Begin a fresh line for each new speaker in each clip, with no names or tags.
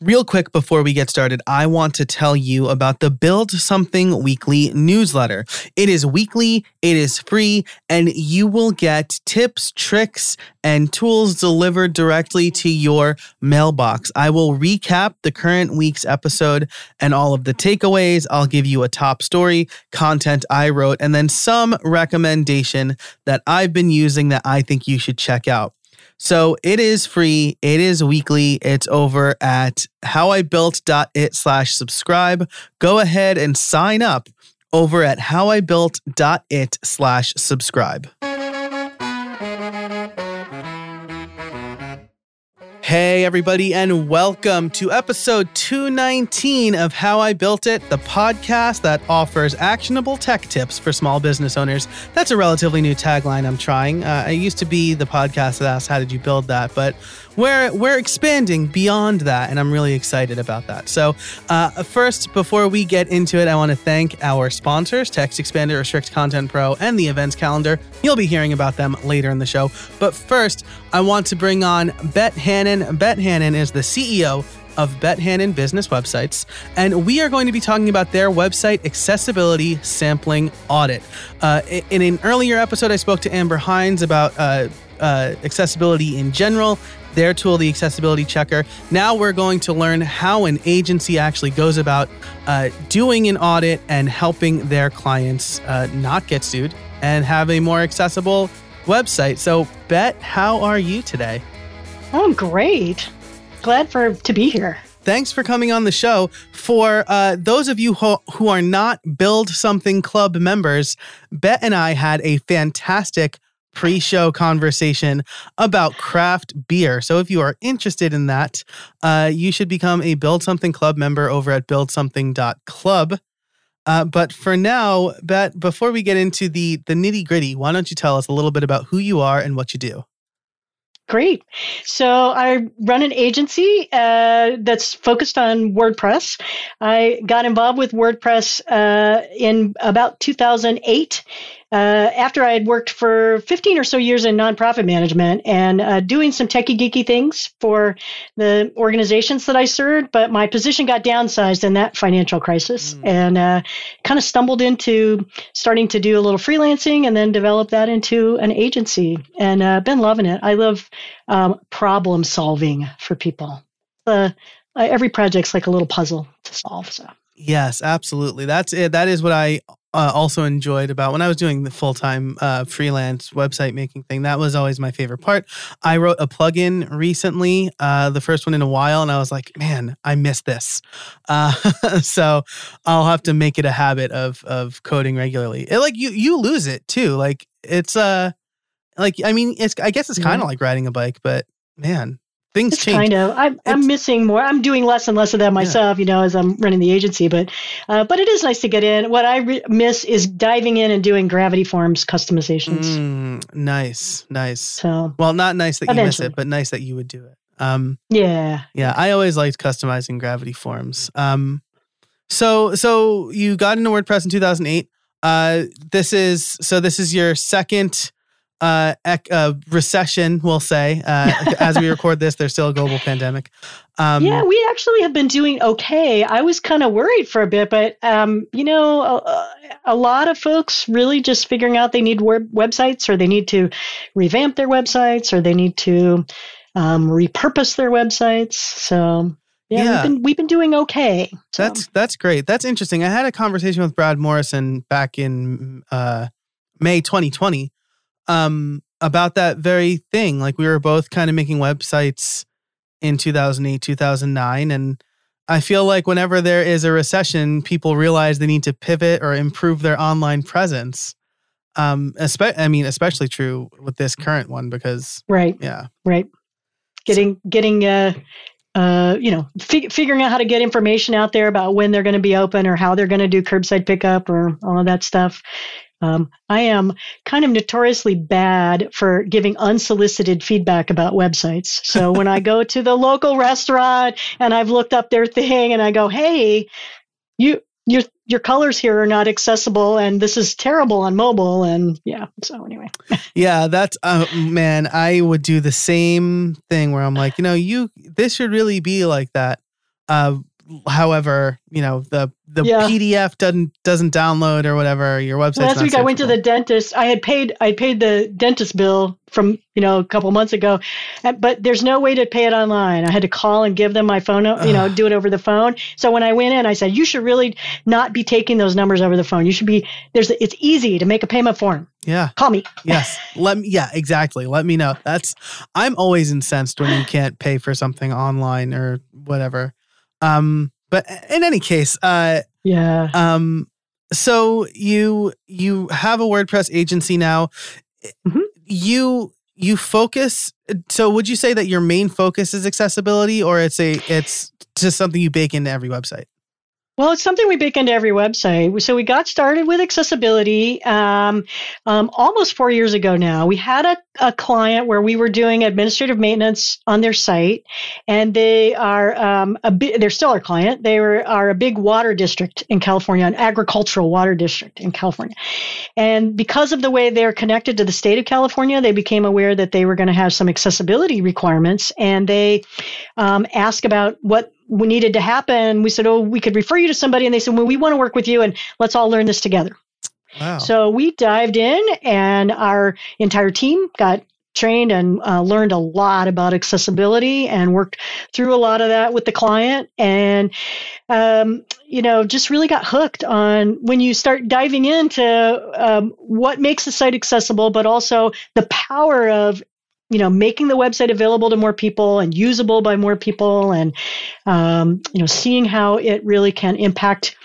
Real quick before we get started, I want to tell you about the Build Something Weekly newsletter. It is weekly, it is free, and you will get tips, tricks, and tools delivered directly to your mailbox. I will recap the current week's episode and all of the takeaways. I'll give you a top story, content I wrote, and then some recommendation that I've been using that I think you should check out. So it is free. It is weekly. It's over at howibuilt.it slash subscribe. Go ahead and sign up over at howibuilt.it slash subscribe. Hey, everybody, and welcome to episode 219 of How I Built It, the podcast that offers actionable tech tips for small business owners. That's a relatively new tagline I'm trying. Uh, I used to be the podcast that asked, How did you build that? But we're we're expanding beyond that, and I'm really excited about that. So, uh, first, before we get into it, I want to thank our sponsors, Text Expander, Restrict Content Pro, and the events calendar. You'll be hearing about them later in the show. But first, I want to bring on Bet Hannon. Bet Hannon is the CEO of Bet Hannon Business Websites, and we are going to be talking about their website accessibility sampling audit. Uh, in an earlier episode, I spoke to Amber Hines about uh, uh, accessibility in general their tool, the Accessibility Checker. Now we're going to learn how an agency actually goes about uh, doing an audit and helping their clients uh, not get sued and have a more accessible website. So, Bet, how are you today?
Oh, great. Glad for to be here
thanks for coming on the show. For uh, those of you who, who are not Build Something Club members, Bet and I had a fantastic pre show conversation about craft beer. So if you are interested in that, uh, you should become a Build Something Club member over at buildsomething.club. Uh, but for now, Bet, before we get into the, the nitty gritty, why don't you tell us a little bit about who you are and what you do?
Great. So I run an agency uh, that's focused on WordPress. I got involved with WordPress uh, in about 2008 uh, after I had worked for 15 or so years in nonprofit management and uh, doing some techie geeky things for the organizations that I served, but my position got downsized in that financial crisis mm. and uh, kind of stumbled into starting to do a little freelancing and then develop that into an agency and uh, been loving it. I love um, problem solving for people. Uh, every project's like a little puzzle to solve. So.
Yes, absolutely. That's it. That is what I uh, also enjoyed about when I was doing the full time uh, freelance website making thing. That was always my favorite part. I wrote a plugin recently, uh, the first one in a while, and I was like, man, I miss this. Uh, so I'll have to make it a habit of of coding regularly. It, like you you lose it too. Like it's uh like I mean it's I guess it's kind of mm-hmm. like riding a bike, but man, things
it's
change.
Kind of. I'm, I'm missing more. I'm doing less and less of that myself, yeah. you know, as I'm running the agency. But, uh, but it is nice to get in. What I re- miss is diving in and doing Gravity Forms customizations.
Mm, nice, nice. So, well, not nice that you miss it, but nice that you would do it.
Um, yeah,
yeah. I always liked customizing Gravity Forms. Um, so, so you got into WordPress in 2008. Uh, this is so. This is your second uh, ec- uh, recession, we'll say. Uh, as we record this, there's still a global pandemic.
Um, yeah, we actually have been doing okay. I was kind of worried for a bit, but um, you know, a, a, lot of folks really just figuring out they need web- websites, or they need to revamp their websites, or they need to um, repurpose their websites. So yeah, yeah, we've been we've been doing okay.
So. That's that's great. That's interesting. I had a conversation with Brad Morrison back in uh, May 2020 um, about that very thing. Like we were both kind of making websites in 2008, 2009. And I feel like whenever there is a recession, people realize they need to pivot or improve their online presence. Um, espe- I mean, especially true with this current one because,
right,
yeah,
right, getting getting uh, uh, you know, fig- figuring out how to get information out there about when they're going to be open or how they're going to do curbside pickup or all of that stuff. Um, I am kind of notoriously bad for giving unsolicited feedback about websites. So when I go to the local restaurant and I've looked up their thing and I go, "Hey, you your your colors here are not accessible and this is terrible on mobile and yeah so anyway
yeah that's uh, man i would do the same thing where i'm like you know you this should really be like that uh, however, you know, the the
Yeah.
PDF doesn't doesn't download or whatever, your website.
Last week I went to the dentist. I had paid I paid the dentist bill from you know a couple months ago, but there's no way to pay it online. I had to call and give them my phone, you know, do it over the phone. So when I went in, I said you should really not be taking those numbers over the phone. You should be there's it's easy to make a payment form.
Yeah.
Call me.
Yes. Let me yeah, exactly. Let me know. That's I'm always incensed when you can't pay for something online or whatever. Um but in any case, uh
Yeah.
um so you you have a WordPress agency now.
Mhm.
You you focus so would you say that your main focus is accessibility or it's a it's just something you bake into every website?
Well, it's something we bake into every website. So we got started with accessibility um, um, almost four years ago now. We had a, a client where we were doing administrative maintenance on their site, and they are um, a bi- they're still our client. They were are a big water district in California, an agricultural water district in California. And because of the way they're connected to the state of California, they became aware that they were going to have some accessibility requirements, and they um, asked about what needed to happen. We said, "Oh, we could refer you to somebody," and they said, "Well, we want to work with you, and let's all learn this together."
Wow.
So we dived in, and our entire team got trained and uh, learned a lot about accessibility and worked through a lot of that with the client and um, you know just really got hooked on when you start diving into um, what makes the site accessible but also the power of you know making the website available to more people and usable by more people and um, you know seeing how it really can impact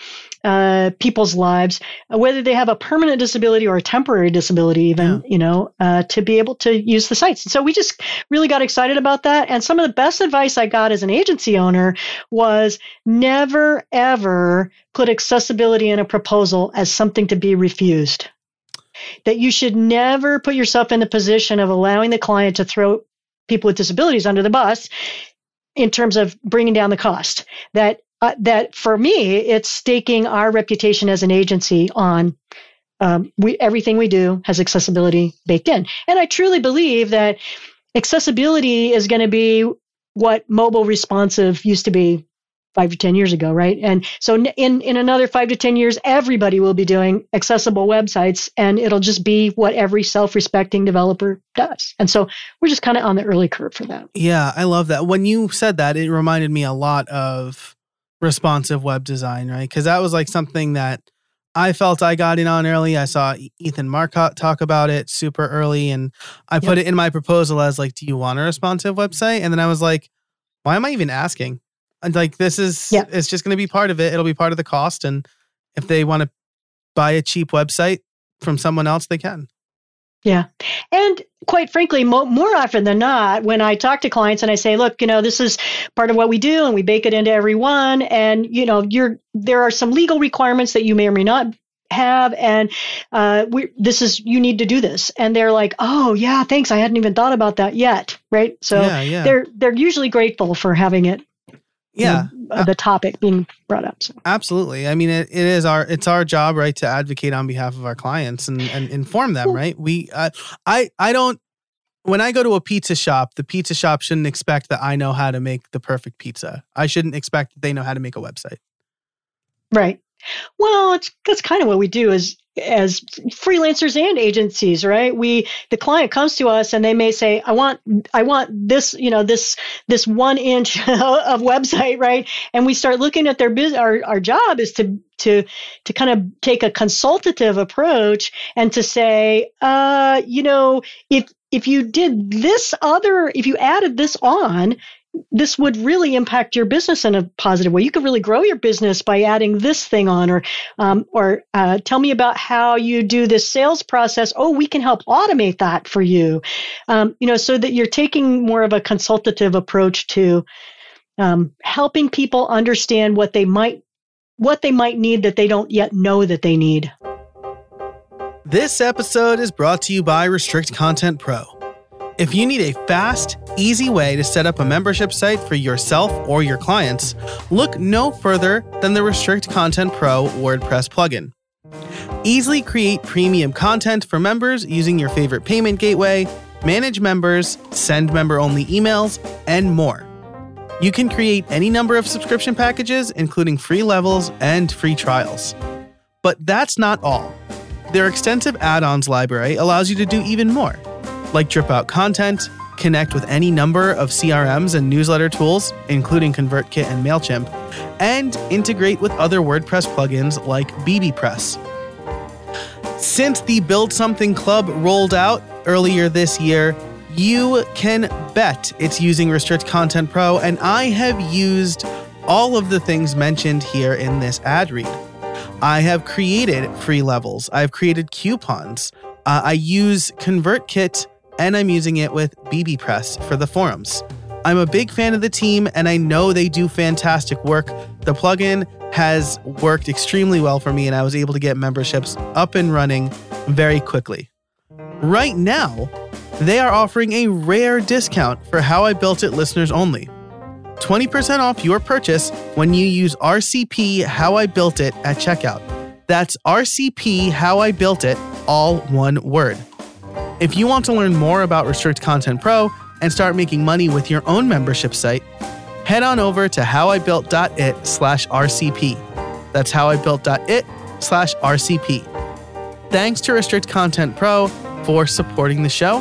uh, people's lives, uh, whether they have a permanent disability or a temporary disability, even, you know, uh, to be able to use the sites. So we just really got excited about that. And some of the best advice I got as an agency owner was never, ever put accessibility in a proposal as something to be refused. That you should never put yourself in the position of allowing the client to throw people with disabilities under the bus in terms of bringing down the cost. That uh, that for me, it's staking our reputation as an agency on um, we everything we do has accessibility baked in, and I truly believe that accessibility is going to be what mobile responsive used to be five to ten years ago, right? And so in in another five to ten years, everybody will be doing accessible websites, and it'll just be what every self-respecting developer does. And so we're just kind of on the early curve for that.
Yeah, I love that. When you said that, it reminded me a lot of responsive web design, right? Because that was like something that I felt I got in on early. I saw Ethan Marcotte talk about it super early, and I put it in my proposal as like, "Do you want a responsive website?" And then I was like, "Why am I even asking?" And like, this is
Yeah.
it's just going to be part of it. It'll be part of the cost, and if they want to buy a cheap website from someone else, they can.
Yeah. And quite frankly, mo- more often than not, when I talk to clients and I say, look, you know, this is part of what we do and we bake it into every one. And, you know, you're, there are some legal requirements that you may or may not have. And uh, we, this is, you need to do this. And they're like, oh, yeah, thanks. I hadn't even thought about that yet. Right. So
yeah, yeah,
they're, they're usually grateful for having it, you
yeah.
know, uh, the topic being brought up. So.
Absolutely. I mean, it, it is our it's our job, right, to advocate on behalf of our clients and, and inform them, right? We, uh, I, I don't. When I go to a pizza shop, the pizza shop shouldn't expect that I know how to make the perfect pizza. I shouldn't expect that they know how to make a website.
Right. Well, it's that's kind of what we do as as freelancers and agencies, right? We the client comes to us and they may say, "I want I want this, you know, this this one inch of website, right?" And we start looking at their business. Our our job is to to to kind of take a consultative approach and to say, uh, you know, if if you did this other, if you added this on, this would really impact your business in a positive way. You could really grow your business by adding this thing on, or um, or uh, tell me about how you do this sales process. Oh, we can help automate that for you. Um, you know, so that you're taking more of a consultative approach to um, helping people understand what they might what they might need that they don't yet know that they need.
This episode is brought to you by Restrict Content Pro. If you need a fast, easy way to set up a membership site for yourself or your clients, look no further than the Restrict Content Pro WordPress plugin. Easily create premium content for members using your favorite payment gateway, manage members, send member only emails, and more. You can create any number of subscription packages, including free levels and free trials. But that's not all. Their extensive add ons library allows you to do even more, like drip out content, connect with any number of CRMs and newsletter tools, including ConvertKit and MailChimp, and integrate with other WordPress plugins like bbPress. Since the Build Something Club rolled out earlier this year, you can bet it's using Restrict Content Pro, and I have used all of the things mentioned here in this ad read. I have created free levels, I've created coupons, uh, I use ConvertKit, and I'm using it with bbPress for the forums. I'm a big fan of the team, and I know they do fantastic work. The plugin has worked extremely well for me, and I was able to get memberships up and running very quickly. Right now, they are offering a rare discount for How I Built It listeners only. 20% off your purchase when you use RCP How I Built It at checkout. That's RCP How I Built It, all one word. If you want to learn more about Restrict Content Pro and start making money with your own membership site, head on over to howibuilt.it slash RCP. That's howibuilt.it slash RCP. Thanks to Restrict Content Pro for supporting the show.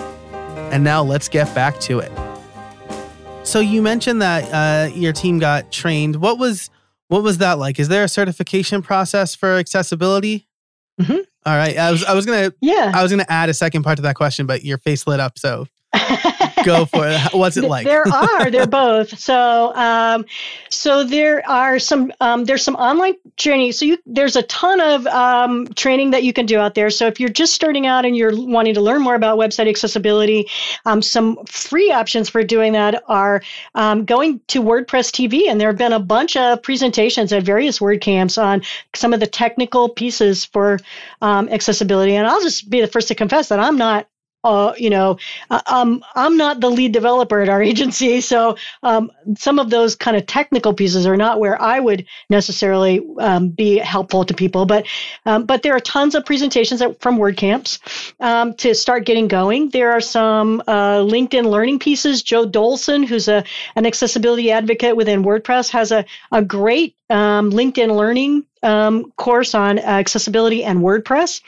And now let's get back to it. So you mentioned that uh, your team got trained. What was what was that like? Is there a certification process for accessibility?
Mm-hmm.
All right. I was I was gonna
Yeah.
I was gonna add a second part to that question, but your face lit up, so go for it. What's it like?
there are they're both. So um, so there are some um, there's some online training. So you there's a ton of um, training that you can do out there. So if you're just starting out and you're wanting to learn more about website accessibility um, some free options for doing that are um, going to wordpress tv and there have been a bunch of presentations at various wordcamps on some of the technical pieces for um, accessibility. And i'll just be the first to confess that i'm not uh, you know, uh, um, I'm not the lead developer at our agency, so um, some of those kind of technical pieces are not where I would necessarily um, be helpful to people. But um, but there are tons of presentations from WordCamps um, to start getting going. There are some uh, LinkedIn learning pieces. Joe Dolson, who's a an accessibility advocate within WordPress, has a a great um, LinkedIn learning course on accessibility and WordPress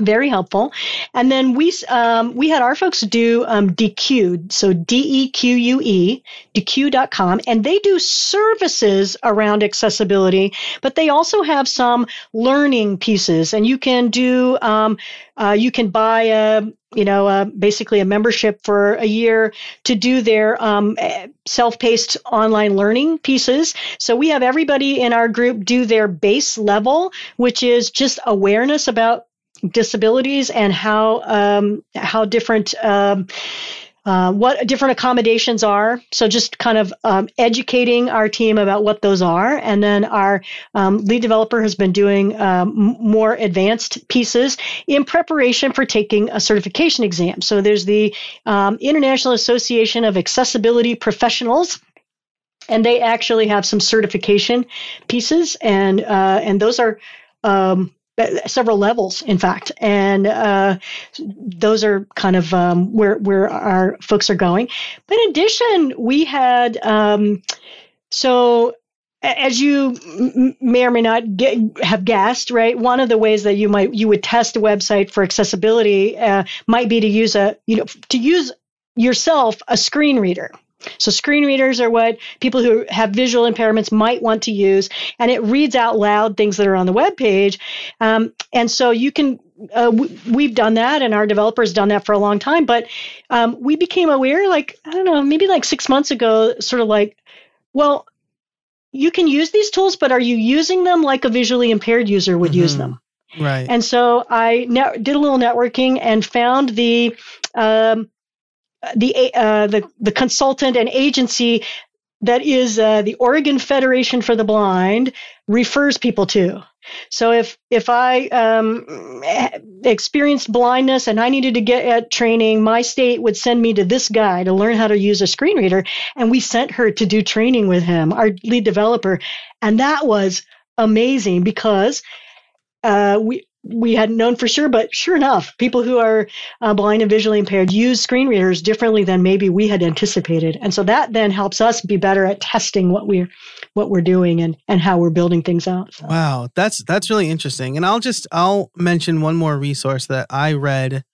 very helpful. And then we um, we had our folks do um, Deque, so D E Q U E, Deque.com, and they do services around accessibility, but they also have some learning pieces, and you can do um, uh, you can buy a you know uh, basically a membership for a year to do their um, self-paced online learning pieces. So we have everybody in our group do their base level, which is just awareness about disabilities and how um, how different um, uh, what different accommodations are. So just kind of um, educating our team about what those are, and then our um, lead developer has been doing um, more advanced pieces in preparation for taking a certification exam. So there's the um, International Association of Accessibility Professionals and they actually have some certification pieces, and uh, and those are um, several levels, in fact, and uh, those are kind of um, where where our folks are going. But in addition, we had um, so as you may or may not get, have guessed, right? One of the ways that you might you would test a website for accessibility uh, might be to use a you know to use yourself a screen reader so screen readers are what people who have visual impairments might want to use, and it reads out loud things that are on the web page. Um, and so you can. Uh, we've done that, and our developers done that for a long time. But um, we became aware, like I don't know, maybe like six months ago, sort of like, well, you can use these tools, but are you using them like a visually impaired user would mm-hmm. use them?
Right.
And so I ne- did a little networking and found the um, the uh, the the consultant and agency that is uh, the Oregon Federation for the Blind refers people to. So if if I um, experienced blindness and I needed to get at training, my state would send me to this guy to learn how to use a screen reader, and we sent her to do training with him, our lead developer, and that was amazing because uh, we we hadn't known for sure, but sure enough, people who are uh, blind and visually impaired use screen readers differently than maybe we had anticipated, and so that then helps us be better at testing what we're what we're doing and and how we're building things out.
So. Wow, that's that's really interesting. And I'll just I'll mention one more resource that I read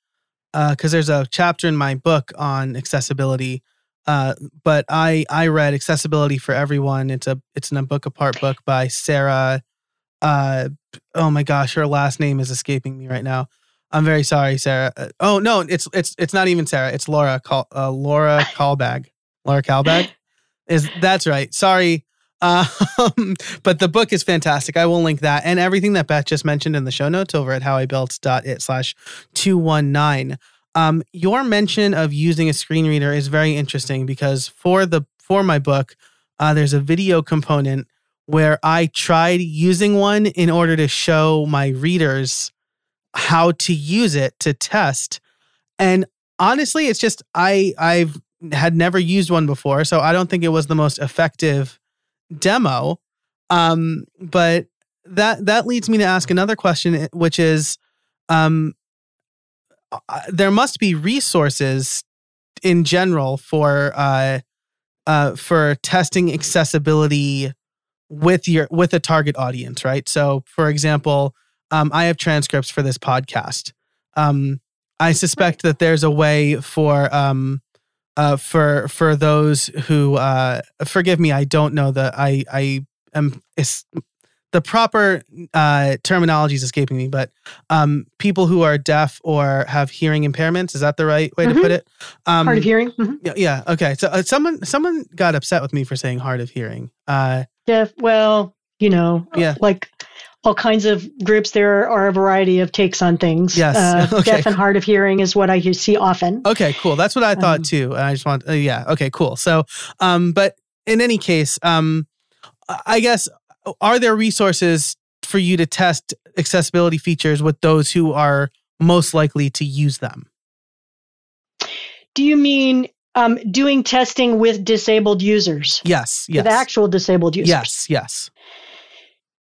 because uh, there's a chapter in my book on accessibility. Uh, but I I read Accessibility for Everyone. It's a it's in a book apart book by Sarah uh oh my gosh, her last name is escaping me right now. I'm very sorry, Sarah. Uh, oh no, it's it's it's not even Sarah. It's Laura. Call uh, Laura Kalbag. Laura Kalbag. Is that's right? Sorry. Um, but the book is fantastic. I will link that and everything that Beth just mentioned in the show notes over at howibuilt.it slash 219. Um, your mention of using a screen reader is very interesting because for the for my book, uh, there's a video component where I tried using one in order to show my readers how to use it to test. And honestly, it's just I I've had never used one before, so I don't think it was the most effective demo. Um, but that that leads me to ask another question, eh, which is, um, there must be resources in general for uh, uh, for testing accessibility with your with a target audience, right? So, for example, um, I have transcripts for this podcast. Um, I suspect that there's a way for um, uh, for for those who uh, forgive me, I don't know that I I am is the proper uh, terminology is escaping me, but um, people who are deaf or have hearing impairments is that the right way mm-hmm. to put it?
Um, hard of hearing.
Mm-hmm. Yeah, yeah. Okay. So uh, someone someone got upset with me for saying hard of hearing. Uh,
deaf. Well, you know, yeah. like all kinds of groups. There are a variety of takes on things.
Yes, uh,
okay. deaf and hard of hearing is what I see often.
Okay, cool. That's what I thought um, too. I just want, uh, yeah. Okay, cool. So, um, but in any case, um, I guess are there resources for you to test accessibility features with those who are most likely to use them?
Do you mean um, doing testing with disabled users.
Yes, yes.
With actual disabled users.
Yes, yes.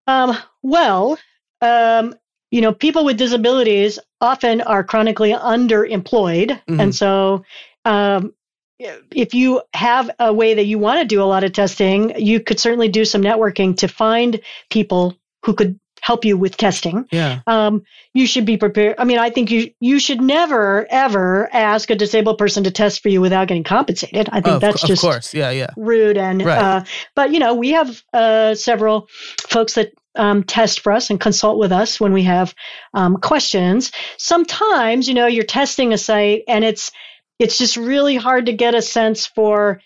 Um, well, um, you know, people with disabilities often are chronically underemployed. Mm-hmm. And so, um, if you have a way that you want to do a lot of testing, you could certainly do some networking to find people who could help you with testing.
Yeah. Um,
you should be prepared. I mean, I think you you should never ever ask a disabled person to test for you without getting compensated. I think oh, that's just
of course, yeah, yeah,
rude. And right. uh, but you know, we have uh, several folks that um, test for us and consult with us when we have um, questions. Sometimes, you know, you're testing a site and it's it's just really hard to get a sense for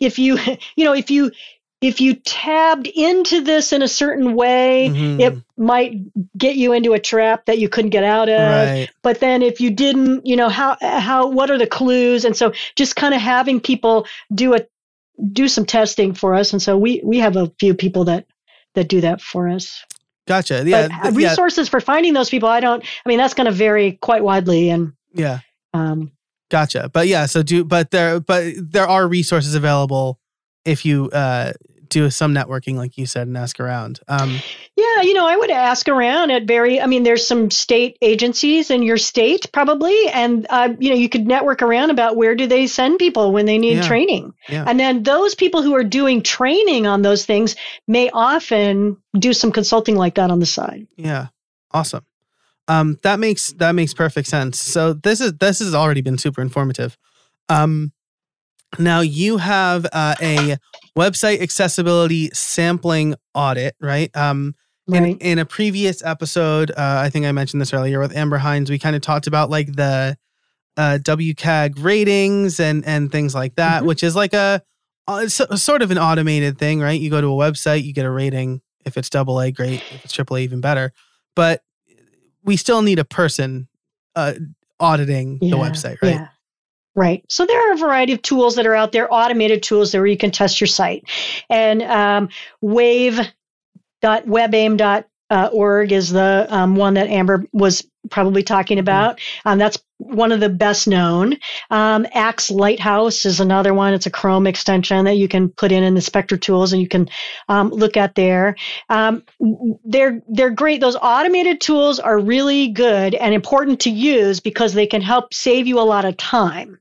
if you you know if you if you tabbed into this in a certain way, mm-hmm. it might get you into a trap that you couldn't get out of. Right. But then if you didn't, you know, how how what are the clues? And so just kind of having people do a do some testing for us. And so we we have a few people that that do that for us.
Gotcha. Yeah.
But resources yeah. for finding those people, I don't I mean that's going to vary quite widely and
Yeah. Um Gotcha. But yeah, so do but there but there are resources available if you uh, do some networking, like you said, and ask around. Um,
yeah, you know, I would ask around at very. I mean, there's some state agencies in your state probably, and uh, you know, you could network around about where do they send people when they need yeah. training, yeah. and then those people who are doing training on those things may often do some consulting like that on the side.
Yeah, awesome. Um, that makes that makes perfect sense. So this is this has already been super informative. Um, now you have uh, a website accessibility sampling audit, right? Um, right. In, in a previous episode, uh, I think I mentioned this earlier with Amber Hines, we kind of talked about like the uh, WCAG ratings and and things like that, mm-hmm. which is like a, a, sort of an automated thing, right? You go to a website, you get a rating. If it's double A, great. If it's triple A, even better. But we still need a person uh, auditing yeah, the website, right? Yeah.
Right. So there are a variety of tools that are out there, automated tools that where you can test your site. And um, wave.webaim.org is the um, one that Amber was probably talking about. Um, that's one of the best known. Um, Axe Lighthouse is another one. It's a Chrome extension that you can put in in the Spectre tools and you can um, look at there. Um, they're they're great. Those automated tools are really good and important to use because they can help save you a lot of time.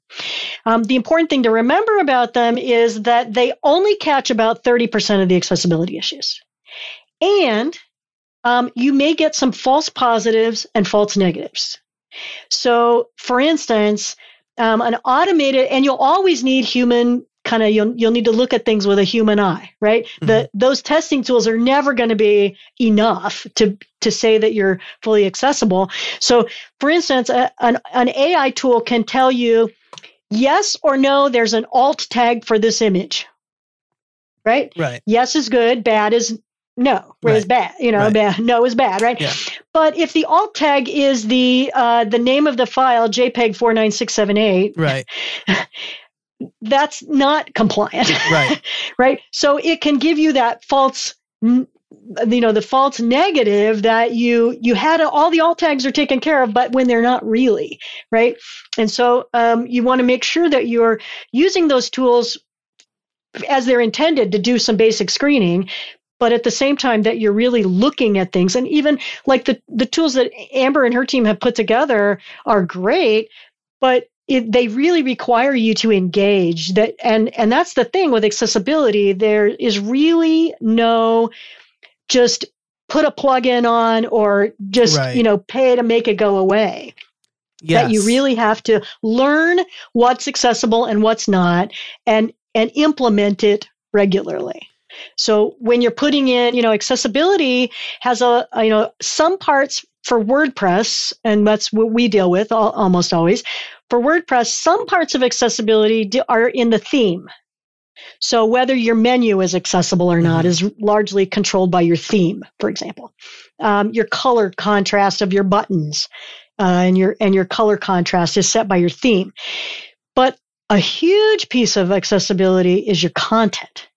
Um, the important thing to remember about them is that they only catch about 30% of the accessibility issues. And um, you may get some false positives and false negatives. So, for instance, um, an automated, and you'll always need human kind of you'll you'll need to look at things with a human eye, right? Mm-hmm. The those testing tools are never going to be enough to to say that you're fully accessible. So, for instance, a, an an AI tool can tell you yes or no. There's an alt tag for this image, right?
Right.
Yes is good. Bad is no, right. is bad. You know, right. bad. No is bad, right?
Yeah.
But if the alt tag is the uh, the name of the file JPEG four nine six seven eight,
right,
that's not compliant,
right?
right. So it can give you that false, you know, the false negative that you you had a, all the alt tags are taken care of, but when they're not really, right? And so um, you want to make sure that you're using those tools as they're intended to do some basic screening but at the same time that you're really looking at things and even like the the tools that amber and her team have put together are great but it, they really require you to engage that and and that's the thing with accessibility there is really no just put a plug-in on or just right. you know pay to make it go away yes. that you really have to learn what's accessible and what's not and and implement it regularly so when you're putting in, you know, accessibility has a, you know, some parts for WordPress, and that's what we deal with almost always. For WordPress, some parts of accessibility are in the theme. So whether your menu is accessible or not mm-hmm. is largely controlled by your theme, for example. Um, your color contrast of your buttons uh, and your and your color contrast is set by your theme. But a huge piece of accessibility is your content.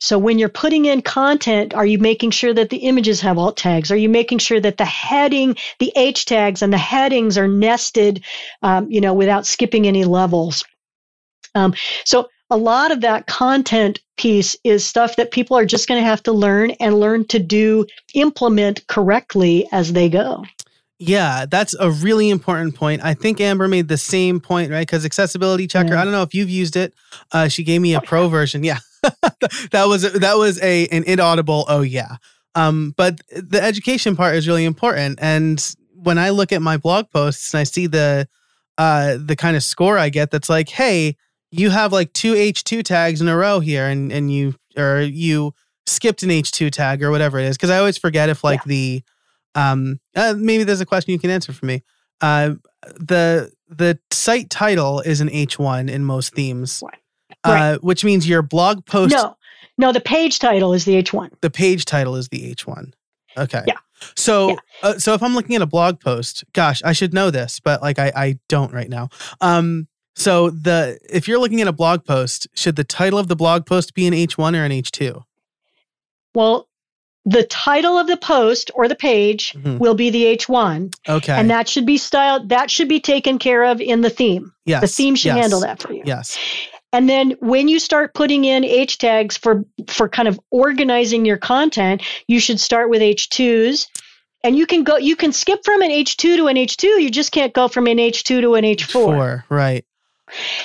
So when you're putting in content, are you making sure that the images have alt tags? Are you making sure that the heading, the H tags and the headings are nested, um, you know, without skipping any levels? Um, so a lot of that content piece is stuff that people are just going to have to learn and learn to do, implement correctly as they go.
Yeah, that's a really important point. I think Amber made the same point, right? Because accessibility checker, yeah. I don't know if you've used it. Uh, she gave me a pro version. Yeah. that was that was a an inaudible oh yeah. Um, but the education part is really important. And when I look at my blog posts and I see the uh the kind of score I get that's like, hey, you have like two H2 tags in a row here and and you or you skipped an H2 tag or whatever it is. Cause I always forget if like yeah. the um uh, maybe there's a question you can answer for me. Uh the the site title is an H1 in most themes. Right right. uh, which means your blog post.
No, no, the page title is the H1.
The page title is the H1. Okay.
Yeah.
So, yeah. Uh, so if I'm looking at a blog post, gosh, I should know this, but like I, I don't right now. Um, so the if you're looking at a blog post, should the title of the blog post be an H1 or an H2?
Well, the title of the post or the page mm-hmm. will be the H1.
Okay.
And that should be styled, that should be taken care of in the theme.
Yes.
The theme should
yes.
handle that for you.
Yes.
And then when you start putting in H tags for for kind of organizing your content, you should start with H2s. And you can go you can skip from an H2 to an H2, you just can't go from an H2 to an H4. Four,
right.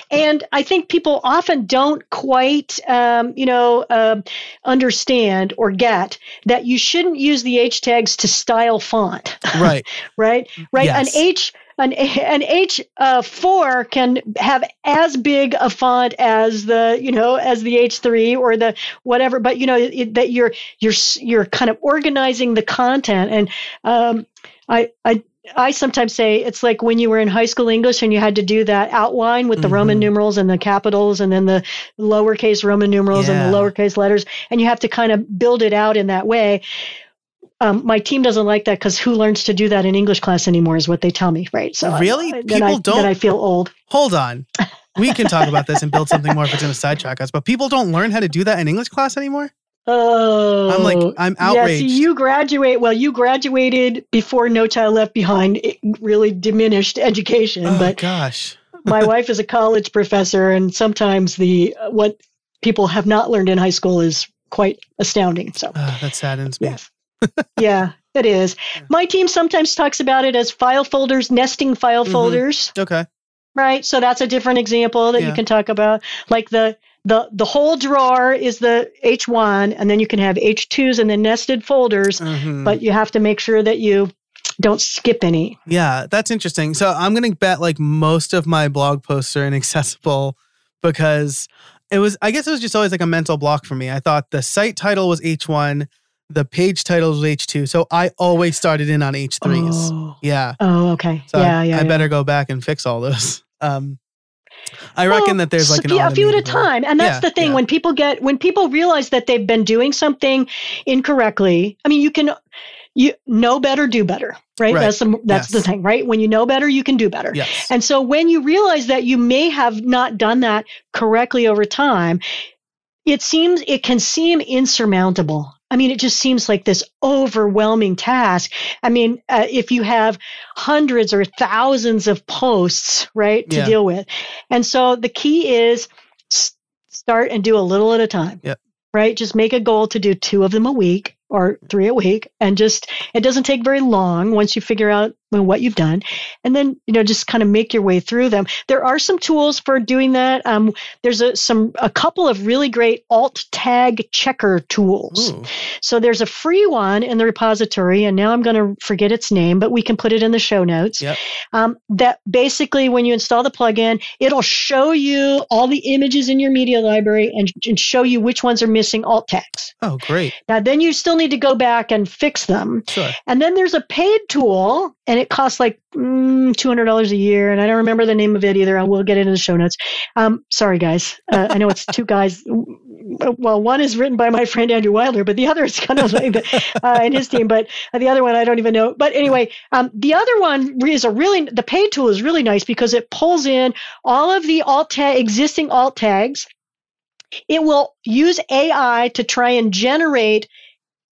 And I think people often don't quite, um, you know, uh, understand or get that you shouldn't use the H tags to style font.
Right.
right. Right.
Yes.
An H an, an H4 uh, can have as big a font as the, you know, as the H3 or the whatever, but you know, it, that you're, you're, you're kind of organizing the content. And, um, I, I, I sometimes say it's like when you were in high school English and you had to do that outline with the mm-hmm. Roman numerals and the capitals and then the lowercase Roman numerals yeah. and the lowercase letters, and you have to kind of build it out in that way. Um, my team doesn't like that because who learns to do that in English class anymore is what they tell me, right?
So really,
I,
people
I,
don't.
Then I feel old.
Hold on, we can talk about this and build something more if it's going to sidetrack us. But people don't learn how to do that in English class anymore.
Oh,
I'm like, I'm outraged.
see, you graduate. Well, you graduated before No Child Left Behind it really diminished education.
oh
but
gosh.
my wife is a college professor, and sometimes the uh, what people have not learned in high school is quite astounding. So,
Ah, that saddens me.
yes, yeah, it is. My team sometimes talks about it as file folders, nesting file
Mhm.
folders.
Okay.
right so that's a different example that
Yeah.
you can talk about like the the the whole drawer is the h1 and then you can have h2s and then nested folders
Mhm.
but you have to make sure that you don't skip any
Yeah, that's interesting. So I'm going to bet like most of my blog posts are inaccessible because it was, I guess it was just always like a mental block for me. I thought the site title was H1, the page title was H2. So I always started in on H3s.
oh,
Yeah.
oh okay
So
yeah
I,
yeah
I
yeah.
better go back and fix all those. Um, I
Well,
reckon that there's like
a
an
few, a few at a time and that's
Yeah,
the thing
yeah.
when people get when people realize that they've been doing something incorrectly i mean you can you know better do better right,
Right.
that's the that's the thing right when you know better you can do better
Yes.
And so when you realize that you may have not done that correctly over time, it seems it can seem insurmountable. I mean, it just seems like this overwhelming task. I mean, uh, if you have hundreds or thousands of posts, right, to
Yeah.
deal with. And so the key is s- start and do a little at a time.
Yep.
Right? Just make a goal to do two of them a week or three a week and just it doesn't take very long once you figure out what you've done and then you know just kind of make your way through them there are some tools for doing that um, there's a some a couple of really great alt tag checker tools
Ooh.
so there's a free one in the repository and now i'm going to forget its name but we can put it in the show notes
Yep.
um, that basically when you install the plugin it'll show you all the images in your media library and, and show you which ones are missing alt tags
Oh, great.
now then you still need to go back and fix them
Sure.
and then there's a paid tool, and it costs like mm, $200 a year. And I don't remember the name of it either. I will get it in the show notes. Um, sorry, guys. Uh, I know it's two guys. Well, one is written by my friend Andrew Wilder, but the other is kind of like the, uh, his team. But the other one, I don't even know. But anyway, um, the other one is a really, the paid tool is really nice because it pulls in all of the alt existing alt tags. It will use AI to try and generate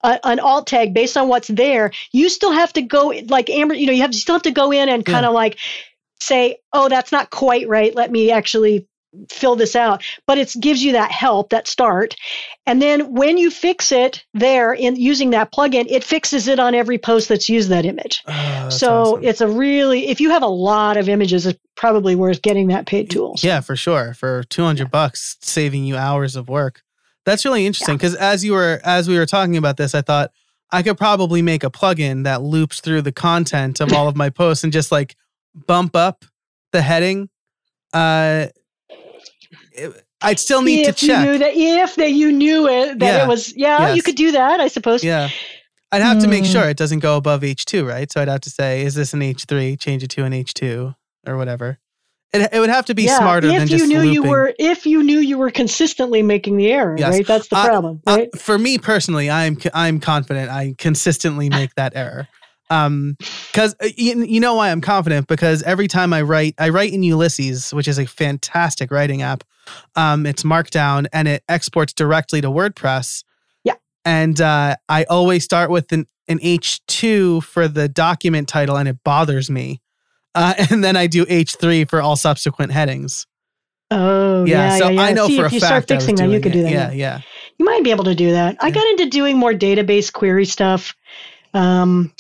a, an alt tag based on what's there, you still have to go like Amber, you know, you have you still have to go in and kind of like say, oh, that's not quite right. Let me actually fill this out. But it gives you that help, that start. And then when you fix it there in using that plugin, it fixes it on every post that's used that image.
Oh,
so
awesome.
it's a really if you have a lot of images, it's probably worth getting that paid tool.
Yeah, for sure. For 200 bucks, saving you hours of work. That's really interesting because as you were as we were talking about this, I thought I could probably make a plugin that loops through the content of all of my posts and just like bump up the heading. Uh it- I'd still need
if
to
you
check.
knew that if that you knew it that
Yeah.
it was yeah, you could do that, I suppose.
Yeah. I'd have to make
Hmm.
sure it doesn't go above H2, right? So I'd have to say, is this an H3? Change it to an H2 or whatever. It, it would have to be
Yeah,
smarter
if
than
you
just
knew you were if you knew you were consistently making the error
Yes.
right that's the
Uh,
problem
Uh,
right
for me personally, I'm I'm confident I consistently make that error. Um, because you, you know why I'm confident because every time I write, I write in Ulysses, which is a fantastic writing app. Um, it's Markdown and it exports directly to WordPress.
Yeah.
and uh, I always start with an an H2 for the document title, and it bothers me. Uh, and then I do H3 for all subsequent headings.
oh
Yeah,
yeah
so
yeah, yeah.
I know
See,
for
if
a
you
fact
start fixing that you could do that
Yeah,
yeah.
yeah.
you might be able to do that i got into doing more database query stuff um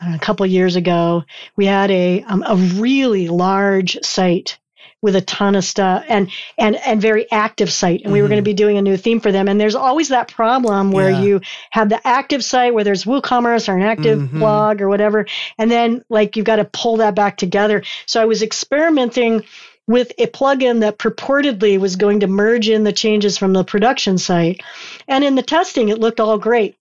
a couple years ago we had a um, a really large site with a ton of stuff and and and very active site. And we were going to be doing a new theme for them. And there's always that problem where
Yeah.
you have the active site where there's woocommerce or an active
Mhm.
blog or whatever. And then like you've got to pull that back together. So i was experimenting with a plugin that purportedly was going to merge in the changes from the production site. And in the testing it looked all great.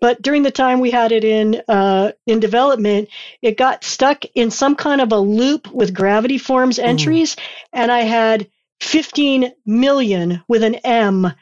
But during the time we had it in uh, in development it got stuck in some kind of a loop with gravity forms entries and i had 15 million with an m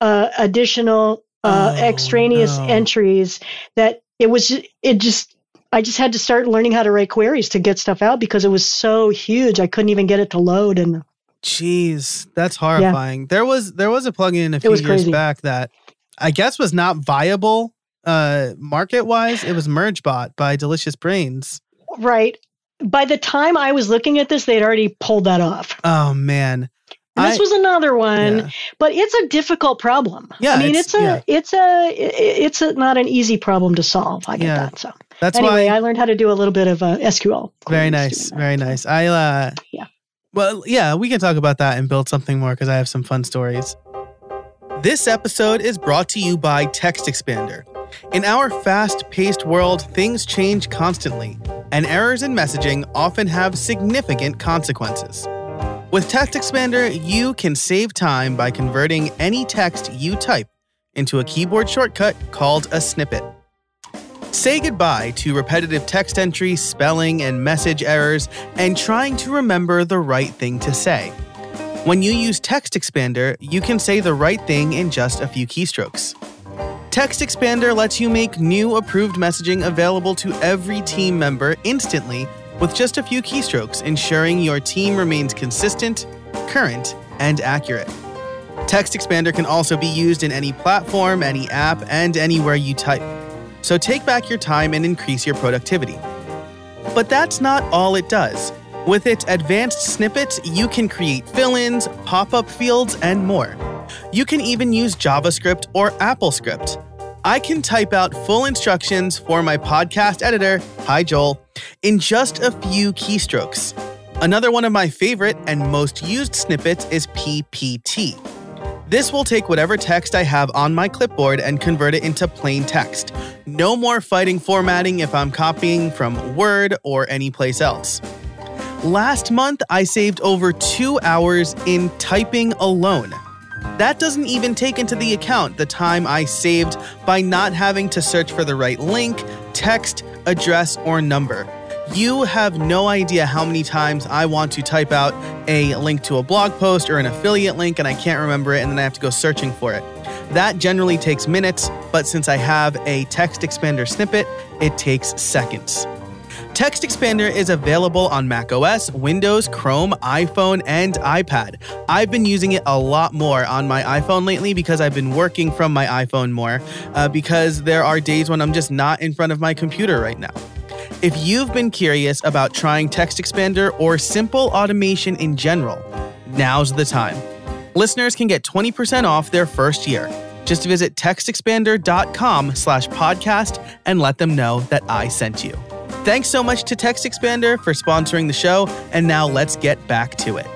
uh, additional uh,
Oh,
extraneous
no.
entries that it was it just I just had to start learning how to write queries to get stuff out because it was so huge. I couldn't even get it to load. And
Jeez, that's horrifying. There was there was a plugin a few years
crazy.
back that I guess was not viable uh, market wise. It was Mergebot by Delicious Brains.
Right. By the time I was looking at this, they'd already pulled that off.
Oh man.
And this
I-
was another one,
Yeah.
but it's a difficult problem.
Yeah,
I mean,
it's-
it's, a,
yeah.
it's a, it's a, not an easy problem to solve. I get
Yeah.
that. So
That's
anyway,
why
I learned how to do a little bit of uh, SQL.
very nice, very nice. I uh
Yeah.
Well, yeah, we can talk about that and build something more because I have some fun stories. This episode is brought to you by Text Expander. In our fast-paced world, things change constantly, and errors in messaging often have significant consequences. With Text Expander, you can save time by converting any text you type into a keyboard shortcut called a snippet. Say goodbye to repetitive text entry, spelling, and message errors, and trying to remember the right thing to say. When you use Text Expander, you can say the right thing in just a few keystrokes. Text Expander lets you make new approved messaging available to every team member instantly with just a few keystrokes, ensuring your team remains consistent, current, and accurate. Text Expander can also be used in any platform, any app, and anywhere you type. So take back your time and increase your productivity. But that's not all it does. With its advanced snippets, you can create fill ins, pop up fields, and more. You can even use JavaScript or AppleScript. I can type out full instructions for my podcast editor, hi Joel, in just a few keystrokes. Another one of my favorite and most used snippets is PPT. This will take whatever text I have on my clipboard and convert it into plain text. No more fighting formatting if I'm copying from Word or anyplace else. Last month, I saved over two hours in typing alone. That doesn't even take into the account the time I saved by not having to search for the right link, text, address, or number. You have no idea how many times I want to type out a link to a blog post or an affiliate link and I can't remember it and then I have to go searching for it. That generally takes minutes, but since I have a text expander snippet, it takes seconds. Text Expander is available on macOS, Windows, Chrome, iPhone, and iPad. I've been using it a lot more on my iPhone lately because I've been working from my iPhone more, uh, because there are days when I'm just not in front of my computer right now. If you've been curious about trying Text Expander or simple automation in general, now's the time. Listeners can get 20% off their first year. Just visit textexpander.com slash podcast and let them know that I sent you. Thanks so much to Text Expander for sponsoring the show, and now let's get back to it.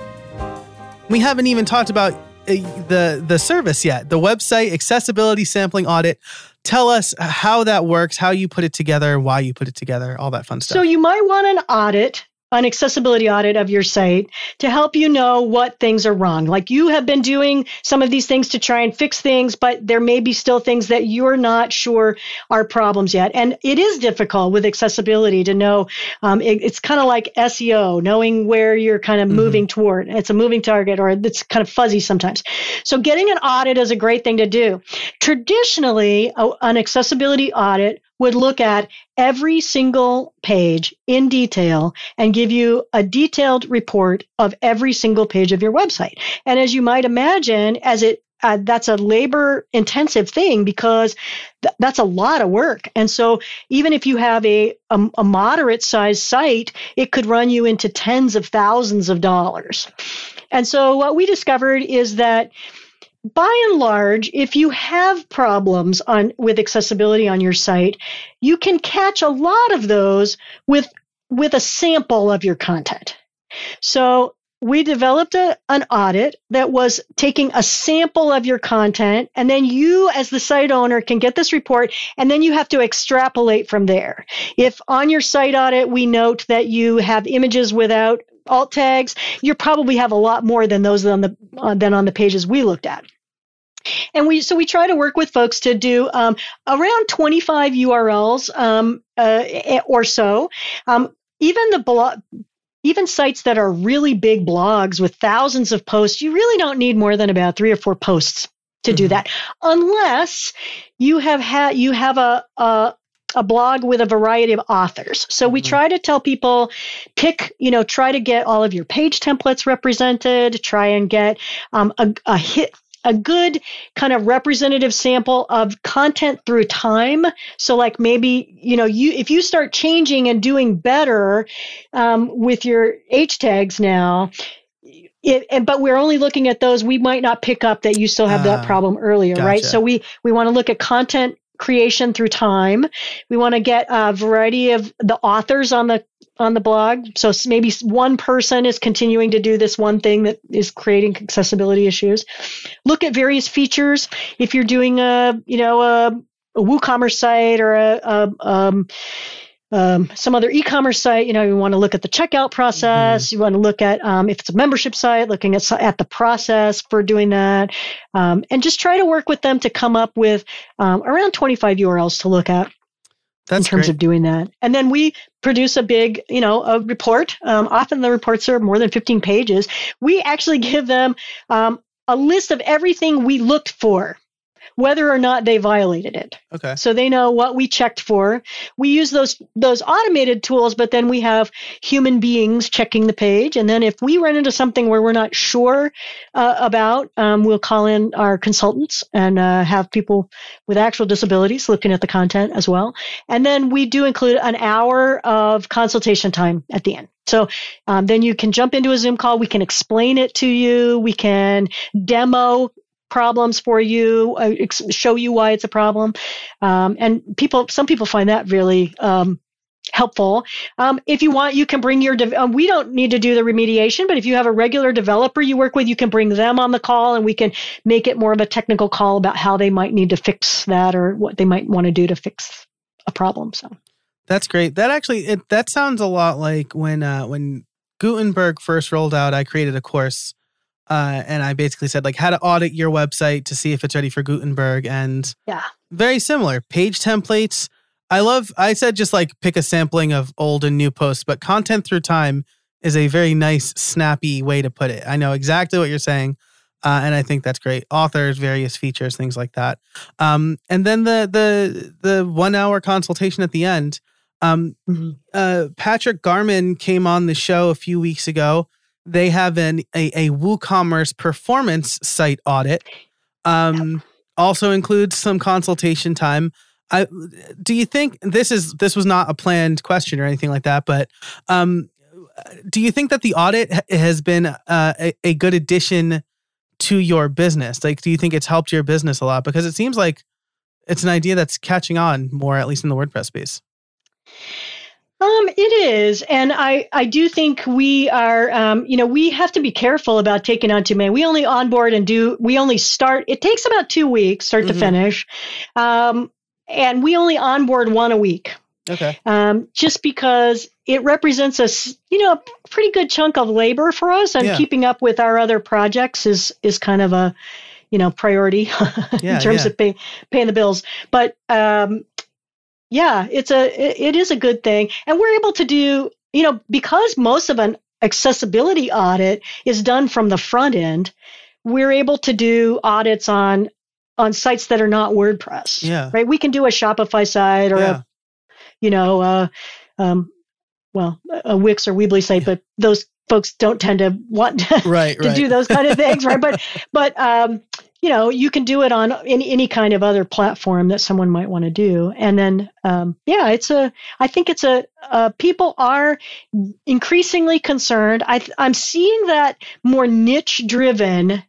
We haven't even talked about Uh, the the service yet. The website accessibility sampling audit. Tell us how that works, how you put it together, why you put it together, all that fun stuff.
So you might want an audit, an accessibility audit of your site to help you know what things are wrong. Like you have been doing some of these things to try and fix things, but there may be still things that you're not sure are problems yet. And it is difficult with accessibility to know. Um, it- it's kind of like SEO, knowing where you're kind of
Mhm.
moving toward. It's a moving target or it's kind of fuzzy sometimes. So getting an audit is a great thing to do. Traditionally, an accessibility audit would look at every single page in detail and give you a detailed report of every single page of your website. And as you might imagine, as it uh, that's a labor intensive thing because th- that's a lot of work. And so even if you have a, a, a moderate sized site, it could run you into tens of thousands of dollars. And so what we discovered is that by and large, if you have problems on with accessibility on your site, you can catch a lot of those with with a sample of your content. So we developed a, an audit that was taking a sample of your content, and then you, as the site owner, can get this report, and then you have to extrapolate from there. If on your site audit we note that you have images without alt tags, you probably have a lot more than those on the uh, than on the pages we looked at. And we so we try to work with folks to do um, around 25 URLs um, uh, or so. Um, even the blog, even sites that are really big blogs with thousands of posts, you really don't need more than about three or four posts to do
Mhm.
that, unless you have had you have a, a a blog with a variety of authors. So we
Mhm.
try to tell people pick, you know, try to get all of your page templates represented, try and get um, a, a hit a good kind of representative sample of content through time. So, like maybe you know, you if you start changing and doing better um, with your H tags now. It, and, but we're only looking at those we might not pick up that you still have uh, that ah, problem earlier gotcha. right so we we want to look at content creation through time. We want to get a variety of the authors on the on the blog. So maybe one person is continuing to do this one thing that is creating accessibility issues. Look at various features. If you're doing a you know a, a WooCommerce site or a, a um, um, some other e-commerce site, you know, you want to look at the checkout process. Mm-hmm. You want to look at um, if it's a membership site, looking at at the process for doing that, um, and just try to work with them to come up with um, around 25 URLs to look at. That's in terms great. of doing that, and then we produce a big, you know, a report. Um, often the reports are more than 15 pages. We actually give them um, a list of everything we looked for whether or not they violated it.
Okay.
So they know what we checked for. We use those those automated tools, but then we have human beings checking the page. And then if we run into something where we're not sure uh, about, um, we'll call in our consultants and uh, have people with actual disabilities looking at the content as well. And then we do include an hour of consultation time at the end. So um, then you can jump into a Zoom call. We can explain it to you. We can demo problems for you, uh, show you why it's a problem. Um, and people, some people find that really um, helpful. Um, if you want, you can bring your, de- um, we don't need to do the remediation, but if you have a regular developer you work with, you can bring them on the call and we can make it more of a technical call about how they might need to fix that or what they might want to do to fix a problem. So
that's great. That actually, it, that sounds a lot like when, uh, when Gutenberg first rolled out, I created a course uh, and I basically said like how to audit your website to see if it's ready for Gutenberg, and
yeah,
very similar page templates. I love. I said just like pick a sampling of old and new posts, but content through time is a very nice, snappy way to put it. I know exactly what you're saying. Uh, and I think that's great. Authors, various features, things like that. Um, and then the the the one hour consultation at the end. Um, mm-hmm. uh, Patrick Garman came on the show a few weeks ago they have an a, a WooCommerce performance site audit. Um, yep. Also includes some consultation time. I, do you think this is this was not a planned question or anything like that, but um, do you think that the audit has been uh, a, a good addition to your business? Like, do you think it's helped your business a lot? Because it seems like it's an idea that's catching on more, at least in the WordPress space.
Um, it is, and I I do think we are. Um, you know, we have to be careful about taking on too many. We only onboard and do. We only start. It takes about two weeks, start mm-hmm. to finish, um, and we only onboard one a week.
Okay.
Um, just because it represents a you know a pretty good chunk of labor for us, and yeah. keeping up with our other projects is is kind of a you know priority yeah, in terms yeah. of pay, paying the bills. But um, yeah, it's a it, it is a good thing, and we're able to do you know because most of an accessibility audit is done from the front end. We're able to do audits on on sites that are not WordPress.
Yeah.
Right. We can do a Shopify site or yeah. a, you know, uh, um, well, a Wix or Weebly site, but those folks don't tend to want to,
right,
to
right.
do those kind of things, right? But but um, you know, you can do it on any, any kind of other platform that someone might want to do. And then, um, yeah, it's a, I think it's a, uh, people are increasingly concerned. I, I'm seeing that more niche driven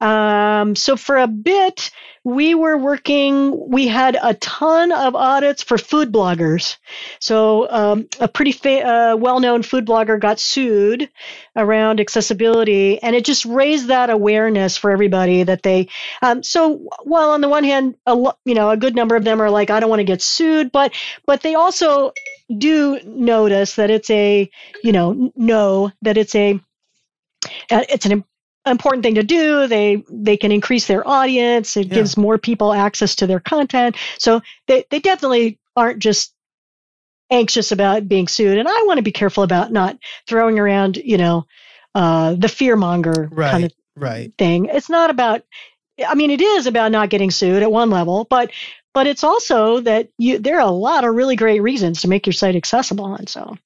um, so for a bit, we were working, we had a ton of audits for food bloggers. So um, a pretty fa- uh, well known food blogger got sued around accessibility, and it just raised that awareness for everybody that they. Um, so while on the one hand, a lo- you know, a good number of them are like, I don't want to get sued, but but they also do notice that it's a, you know, know that it's a uh, it's an important thing to do. They they can increase their audience. It yeah. gives more people access to their content. So they, they definitely aren't just anxious about being sued. And I want to be careful about not throwing around, you know, uh, the fear monger
right,
kind of
right.
thing. It's not about I mean it is about not getting sued at one level, but but it's also that you there are a lot of really great reasons to make your site accessible and so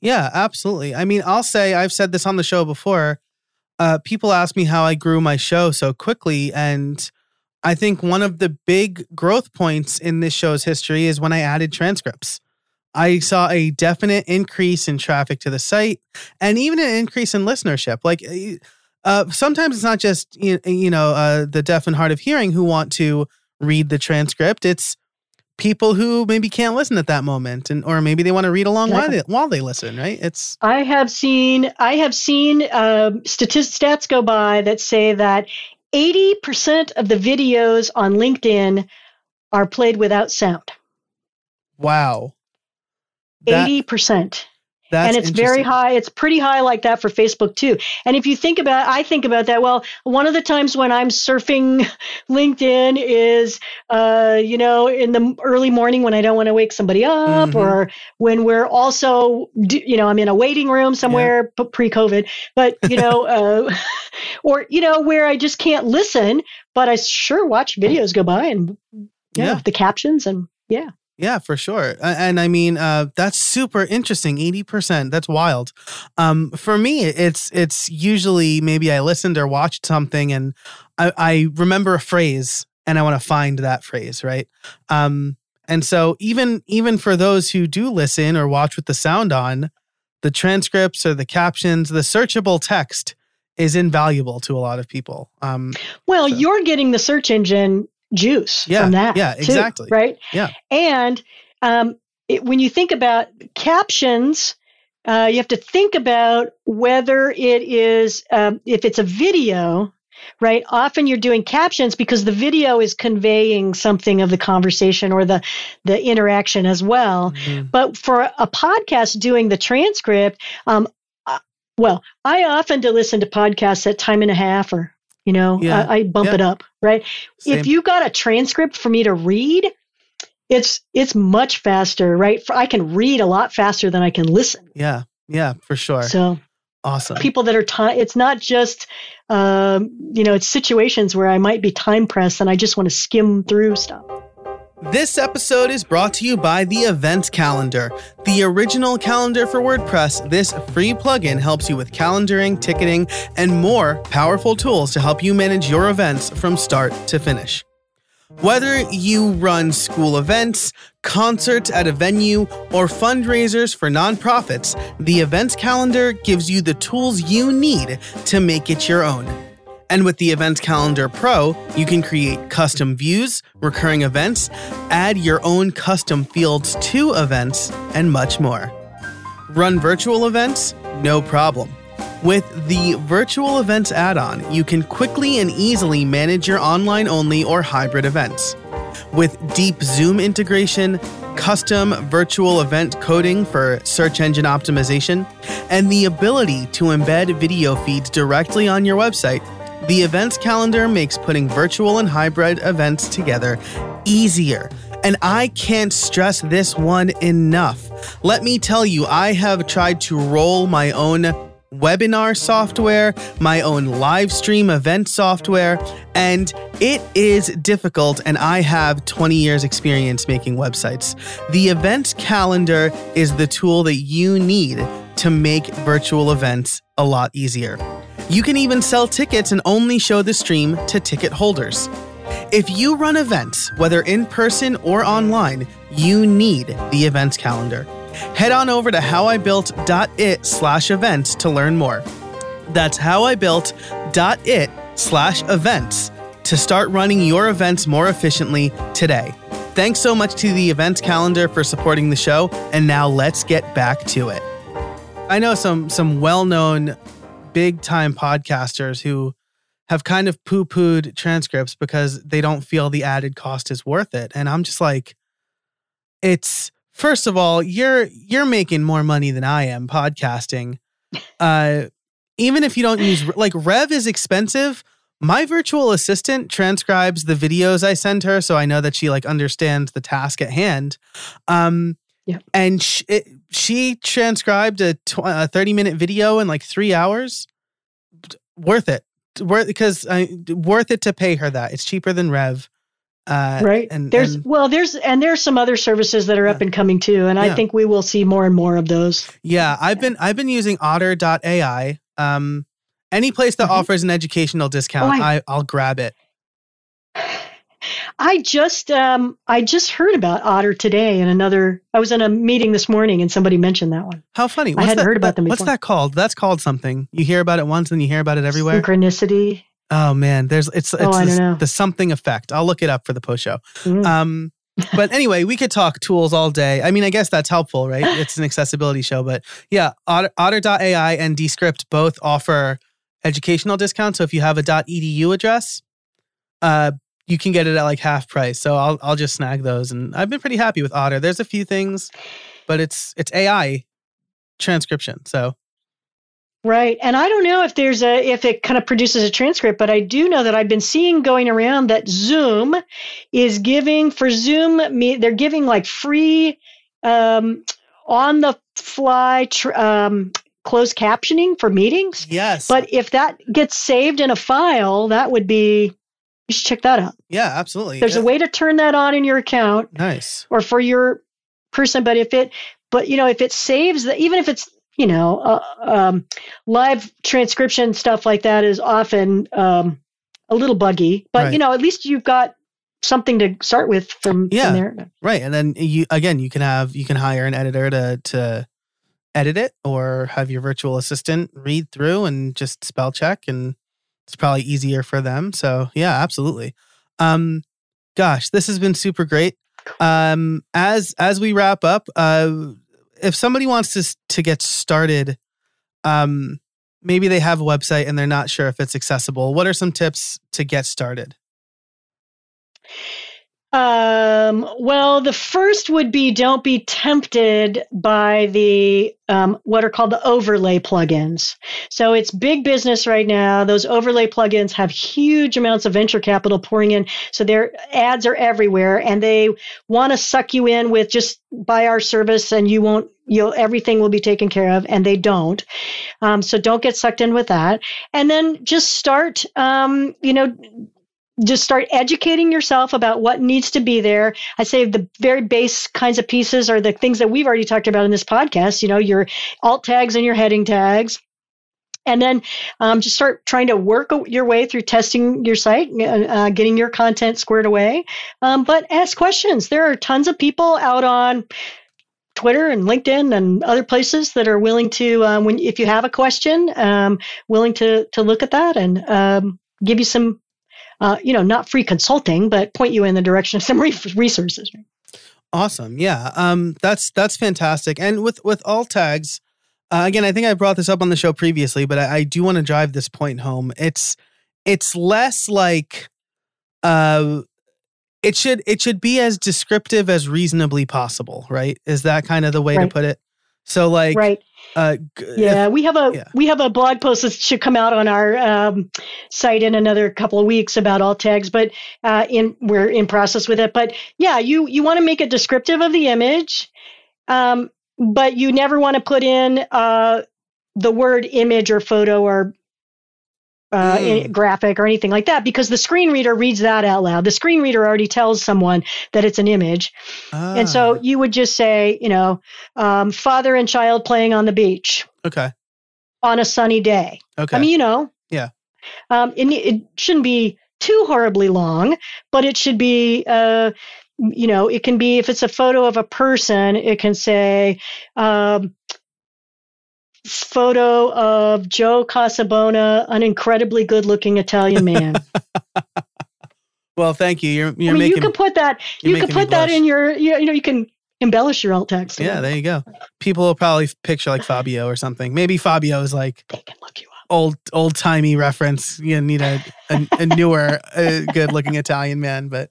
yeah, absolutely. I mean, I'll say I've said this on the show before uh, people ask me how I grew my show so quickly. And I think one of the big growth points in this show's history is when I added transcripts. I saw a definite increase in traffic to the site and even an increase in listenership. Like uh, sometimes it's not just you, you know uh, the deaf and hard of hearing who want to read the transcript. It's people who maybe can't listen at that moment and or maybe they want to read along while they, while they listen right? It's
i have seen i have seen um, statist- stats go by that say that 80% of the videos on linkedin are played without sound.
Wow.
That, 80%
that's
and it's very high. It's pretty high like that for Facebook too. And if you think about, I think about that. Well, one of the times when I'm surfing LinkedIn is, uh, you know, in the early morning when I don't want to wake somebody up, mm-hmm. or when we're also, you know, I'm in a waiting room somewhere yeah. pre-COVID, but you know, uh, or you know, where I just can't listen, but I sure watch videos go by and yeah, yeah. the captions and yeah.
Yeah, for sure. And I mean, uh, that's super interesting. 80%. That's wild. Um, for me, it's it's usually maybe I listened or watched something and I, I remember a phrase and I want to find that phrase, right? Um, and so even even for those who do listen or watch with the sound on, the transcripts or the captions, the searchable text is invaluable to a lot of people. Um,
well, so. you're getting the search engine juice
yeah,
from that.
Yeah, exactly.
Right?
Yeah.
And um, it, when you think about captions, uh, you have to think about whether it is, um, if it's a video, right? Often you're doing captions because the video is conveying something of the conversation or the, the interaction as well. Mm-hmm. But for a podcast doing the transcript, um, uh, well, I often to listen to podcasts at time and a half or you know, yeah. I, I, bump yeah. it up, right? Same. If you got a transcript for me to read, it's it's much faster, right? I can read a lot faster than I can listen.
Yeah, yeah, for sure.
So
awesome.
People that are time. It's not just, um, you know, it's situations where I might be time pressed and I just want to skim through stuff.
This episode is brought to you by the Event Calendar, the original calendar for WordPress. This free plugin helps you with calendaring, ticketing, and more powerful tools to help you manage your events from start to finish. Whether you run school events, concerts at a venue, or fundraisers for nonprofits, the Events Calendar gives you the tools you need to make it your own. And with the Events Calendar Pro, you can create custom views, recurring events, add your own custom fields to events, and much more. Run virtual events? No problem. With the Virtual Events add on, you can quickly and easily manage your online only or hybrid events. With deep Zoom integration, custom virtual event coding for search engine optimization, and the ability to embed video feeds directly on your website, the events calendar makes putting virtual and hybrid events together easier. And I can't stress this one enough. Let me tell you, I have tried to roll my own webinar software, my own live stream event software, and it is difficult. And I have 20 years' experience making websites. The events calendar is the tool that you need to make virtual events a lot easier. You can even sell tickets and only show the stream to ticket holders. If you run events, whether in person or online, you need the events calendar. Head on over to howibuilt.it slash events to learn more. That's howibuilt.it slash events to start running your events more efficiently today. Thanks so much to the events calendar for supporting the show, and now let's get back to it. I know some some well-known big time podcasters who have kind of poo pooed transcripts because they don't feel the added cost is worth it. And I'm just like, it's first of all, you're you're making more money than I am podcasting. Uh, even if you don't use like Rev is expensive. My virtual assistant transcribes the videos I send her, so I know that she like understands the task at hand. Um,
yeah.
And she, it, she transcribed a, tw- a 30 minute video in like three hours. Worth it. Worth because uh, worth it to pay her that. It's cheaper than Rev.
Uh, right. And there's and, well, there's and there's some other services that are yeah. up and coming too, and yeah. I think we will see more and more of those.
Yeah, I've been I've been using Otter.ai, um, Any place that
Mhm.
offers an educational discount,
Oh, I,
I'll grab it.
I just um, I just heard about Otter today in another. I was in a meeting this morning and somebody mentioned that one.
How funny.
I hadn't
that,
heard about them Before.
What's that called? That's called something. You hear about it once and you hear about it everywhere.
Synchronicity.
Oh man, there's it's it's
Oh, I
this-
don't know.
the something effect. I'll look it up for the post show.
Mm.
Um, but anyway, we could talk tools all day. I mean, I guess that's helpful, right? It's an accessibility show, but yeah, Otter, Otter.ai and Descript both offer educational discounts. So if you have a .edu address, uh, you can get it at like half price. So I'll I'll just snag those, and I've been pretty happy with Otter. There's a few things, but it's it's AI transcription. So
Right. And I don't know if there's a if it kind of produces a transcript, but I do know that I've been seeing going around that Zoom is giving for Zoom me they're giving like free um on the fly tr- um closed captioning for meetings.
yes,
But if that gets saved in a file, that would be you should check that out.
yeah, absolutely.
There's
Yeah.
a way to turn that on in your account
nice.
or for your person but if it but you know if it saves the even if it's you know uh, um, live transcription stuff like that is often um, a little buggy but
Right.
you know at least you've got something to start with from,
Yeah.
from there
Right. And then you again you can have you can hire an editor to to edit it or have your virtual assistant read through and just spell check and it's probably easier for them. So yeah, absolutely. Um gosh, this has been super great. Um as as we wrap up, uh if somebody wants to to get started um maybe they have a website and they're not sure if it's accessible. What are some tips to get started?
Um, well, the first would be don't be tempted by the um, what are called the overlay plugins. So it's big business right now. Those overlay plugins have huge amounts of venture capital pouring in. So their ads are everywhere, and they want to suck you in with just buy our service, and you won't. You'll everything will be taken care of, and they don't. Um, so don't get sucked in with that. And then just start. Um, you know just start educating yourself about what needs to be there. I say the very base kinds of pieces are the things that we've already talked about in this podcast, you know, your alt tags and your heading tags. And then um, just start trying to work your way through testing your site, uh, getting your content squared away. Um, but ask questions. There are tons of people out on Twitter and LinkedIn and other places that are willing to, um, when if you have a question, um, willing to to look at that and um, give you some uh, you know, not free consulting, but point you in the direction of some re- resources.
Awesome. Yeah. Um that's that's fantastic. And with with alt tags, uh, again, I think I brought this up on the show previously, but I, I do want to drive this point home. It's it's less like uh it should it should be as descriptive as reasonably possible, right? Is that kind of the way
Right.
to put it? So like
right.
uh g- if-
Yeah, we have a
yeah.
we have a blog post that should come out on our um, site in another couple of weeks about alt tags, but uh, in we're in process with it. But yeah, you you want to make it descriptive of the image, um, but you never want to put in uh, the word image or photo or uh,
Mm.
graphic or anything like that because the screen reader reads that out loud. The screen reader already tells someone that it's an image. And so
Ah,
you would just say, you know, um, father and child playing on the beach
okay.
on a sunny day.
Okay.
I mean, you know,
Yeah.
Um, it, it shouldn't be too horribly long, but it should be, uh, you know, it can be if it's a photo of a person, it can say, um, photo of Joe Casabona, an incredibly good-looking Italian man.
well, thank you. You're you're
I mean,
making
you could put that. You
me
put that in your. You know, you can embellish your alt text.
Yeah, there you go. People will probably picture like Fabio or something. Maybe Fabio is like.
They can look you up.
old old timey reference. You need a a, a newer, uh, good looking Italian man. But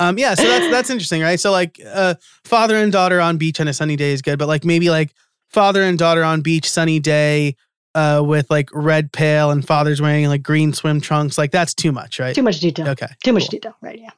um, yeah, so that's that's interesting, right? So like, uh, father and daughter on beach on a sunny day is good, but like maybe like father and daughter on beach sunny day. Uh, with like red pail and father's wearing like green swim trunks, like that's too much, right?
Too much detail.
Okay,
Too much detail, right? Yeah.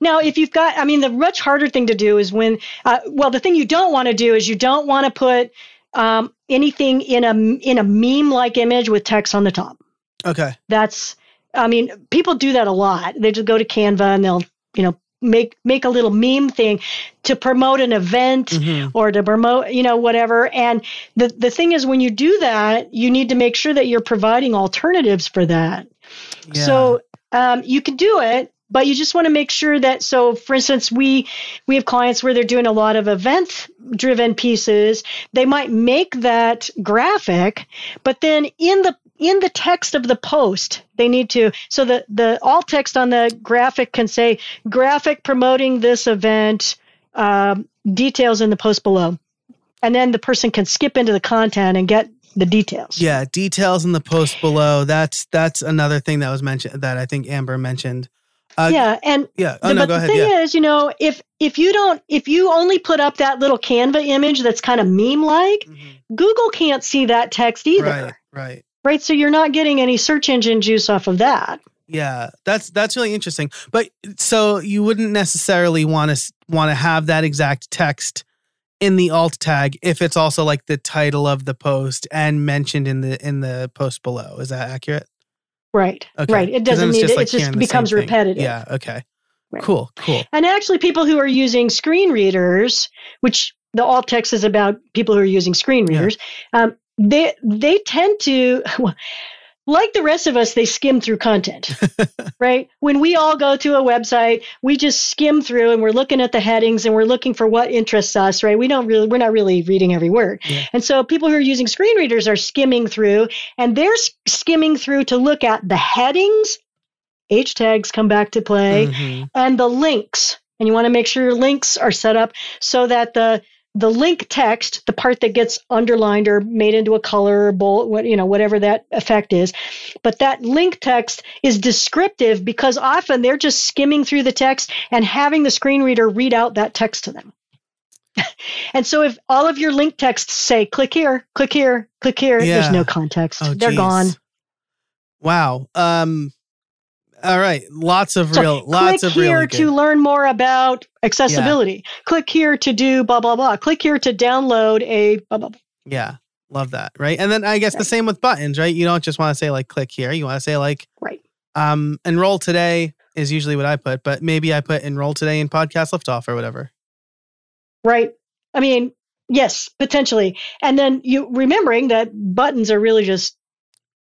Now, if you've got, I mean, the much harder thing to do is when, uh, well, the thing you don't want to do is you don't want to put um, anything in a in a meme like image with text on the top.
Okay,
That's, I mean, people do that a lot. They just go to Canva and they'll, you know, make make a little meme thing to promote an event
Mhm.
or to promote you know whatever and the the thing is when you do that you need to make sure that you're providing alternatives for that
Yeah.
so um, you can do it but you just want to make sure that so for instance we we have clients where they're doing a lot of event driven pieces they might make that graphic but then in the in the text of the post they need to so the the alt text on the graphic can say graphic promoting this event um, details in the post below and then the person can skip into the content and get the details
Yeah, details in the post below. That's that's another thing that was mentioned that I think Amber mentioned. Uh,
yeah and
Yeah. Oh
The-
no,
but the
ahead.
thing
Yeah.
is, you know, if if you don't, if you only put up that little Canva image that's kind of meme like,
Mhm.
Google can't see that text either,
Right.
right.
Right.
So you're not getting any search engine juice off of that.
Yeah, that's that's really interesting. But so you wouldn't necessarily want to want to have that exact text in the alt tag if it's also like the title of the post and mentioned in the in the post below. Is that accurate?
Right.
Okay.
Right. It doesn't need it.
like
it just becomes repetitive.
Yeah. Okay.
Right.
Cool. Cool.
And actually, people who are using screen readers, which the alt text is about people who are using screen
Yeah.
readers, um, they they tend to, like the rest of us, they skim through content, right? When we all go to a website, we just skim through and we're looking at the headings and we're looking for what interests us, right? We don't really, we're not really reading every word.
Yeah.
And so people who are using screen readers are skimming through and they're skimming through to look at the headings. H tags come back to play
Mhm.
and the links. And you want to make sure your links are set up so that the the link text, the part that gets underlined or made into a color or bold, what you know, whatever that effect is, but that link text is descriptive because often they're just skimming through the text and having the screen reader read out that text to them. and so if all of your link texts say click here, click here, click here,
Yeah.
there's no context.
Oh,
they're
geez.
gone.
Wow. Um. All right. Lots of
So
real. Lots
click
of really
here to learn more about accessibility. Click here to do blah blah blah. Click here to download a blah blah. blah.
Yeah. Love that. Right. And then I guess the same with buttons, right? You don't just want to say like click here. You want to say like
Right.
um enroll today is usually what I put, but maybe I put enroll today in podcast liftoff or whatever.
Right. I mean, yes, potentially. And then you remembering that buttons are really just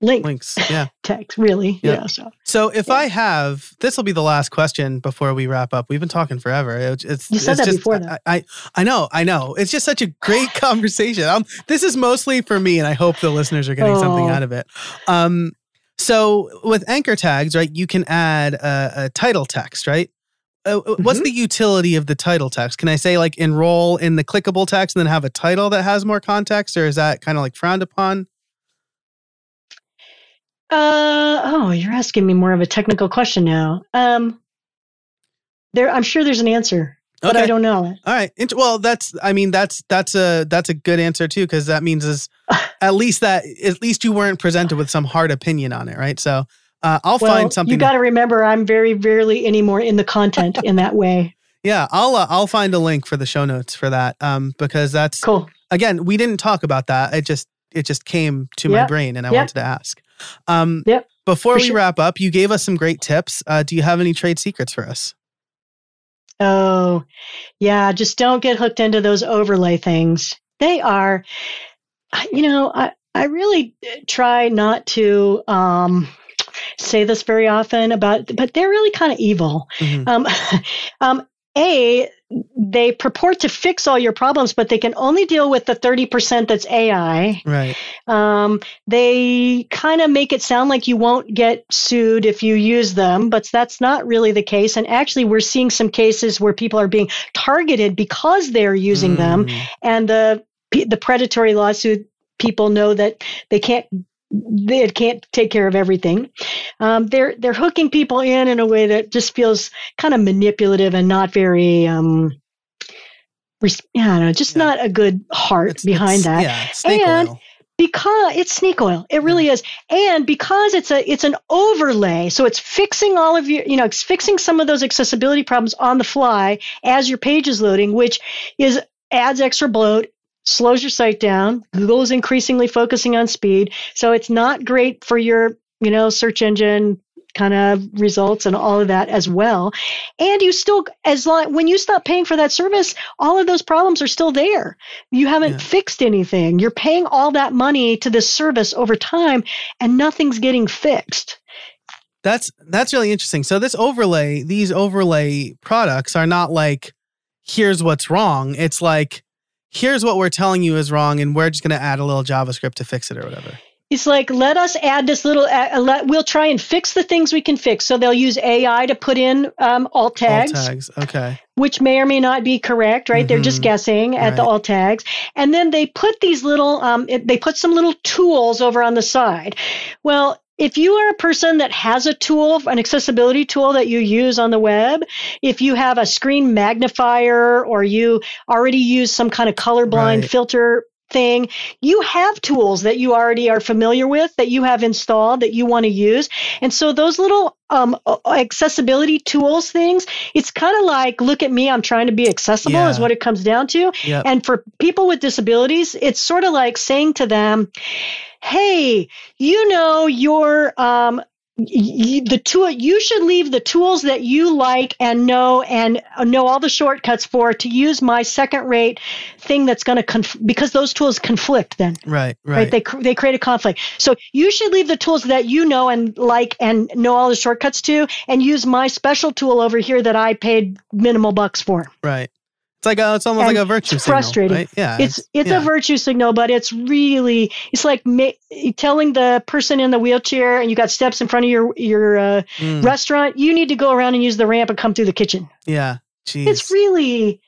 link
Links. Yeah.
text, really.
Yeah.
Yeah. So
So if
Yeah.
I have this will be the last question before we wrap up. We've been talking forever. It- it's
You said
it's
that
just,
before.
I, I I know, I know. It's just such a great conversation. Um, this is mostly for me, and I hope the listeners are getting something
Oh.
out of it. Um, so with anchor tags, right, you can add a, a title text, right? Uh, uh, What's
Mm-hmm.
the utility of the title text? Can I say like enroll in the clickable text and then have a title that has more context, or is that kind of like frowned upon?
Uh oh, you're asking me more of a technical question now. Um there I'm sure there's an answer, but I don't know.
All right. Well, that's. I mean, that's that's a that's a good answer too, because that means is at least that at least you weren't presented with some hard opinion on it, right? So uh, I'll
Well,
find something.
you got to remember I'm very rarely anymore in the content in that way.
yeah, I'll uh, I'll find a link for the show notes for that. Um, because that's
Cool.
again we didn't talk about that. It just it just came to my brain, and I
Yep.
wanted to ask. Um,
Yep.
Before
For
we
sure.
wrap up, you gave us some great tips. Uh, do you have any trade secrets for us?
Oh, yeah. Just don't get hooked into those overlay things. They are, you know, I, I really try not to um, say this very often about, but they're really kind of evil.
Mhm.
Um, um, a, they purport to fix all your problems, but they can only deal with the 30% that's AI.
Right.
Um, they kind of make it sound like you won't get sued if you use them, but that's not really the case. And actually, we're seeing some cases where people are being targeted because they're using them,
Mm,
and the the predatory lawsuit people know that they can't they can't take care of everything. Um, they're they're hooking people in in a way that just feels kind of manipulative and not very. Um, res- I don't know, just
Yeah.
not a good heart
it's-
behind
it's-
that
Yeah. Snake
And-
oil.
because it's snake oil it really is and because it's a it's an overlay so it's fixing all of your you know it's fixing some of those accessibility problems on the fly as your page is loading which is adds extra bloat slows your site down google is increasingly focusing on speed so it's not great for your you know search engine kind of results and all of that as well. And you still, as long when you stop paying for that service, all of those problems are still there. You haven't yeah. fixed anything. You're paying all that money to this service over time, and nothing's getting fixed.
That's that's really interesting. So this overlay, these overlay products are not like here's what's wrong. It's like here's what we're telling you is wrong and we're just going to add a little JavaScript to fix it or whatever.
It's like let us add this little. Uh, let, we'll try and fix the things we can fix. So they'll use AI to put in um, alt tags.
Alt tags, okay.
Which may or may not be correct, right? Mm-hmm. They're just mm-hmm. guessing at right. the alt tags, and then they put these little. Um, it, they put some little tools over on the side. Well, if you are a person that has a tool, an accessibility tool that you use on the web, if you have a screen magnifier or you already use some kind of colorblind right. filter thing, you have tools that you already are familiar with that you have installed that you want to use. And so those little um, accessibility tools things, it's kind of like, look at me, I'm trying to be accessible, yeah. is what it comes down to. Yep. And for people with disabilities, it's sort of like saying to them, hey, you know, your um, the tool you should leave the tools that you like and know and know all the shortcuts for to use my second rate thing that's going to conf- because those tools conflict then.
Right, right?
right. They they create a conflict. So you should leave the tools that you know and like and know all the shortcuts to and use my special tool over here that I paid minimal bucks for.
Right it's like a, it's almost and like a virtue
it's frustrating.
Right?
Yeah, it's it's, yeah. a virtue signal, but it's really it's like ma- telling the person in the wheelchair and you got steps in front of your your uh, mm. restaurant. You need to go around and use the ramp and come through the kitchen.
Yeah, Jeez.
it's really.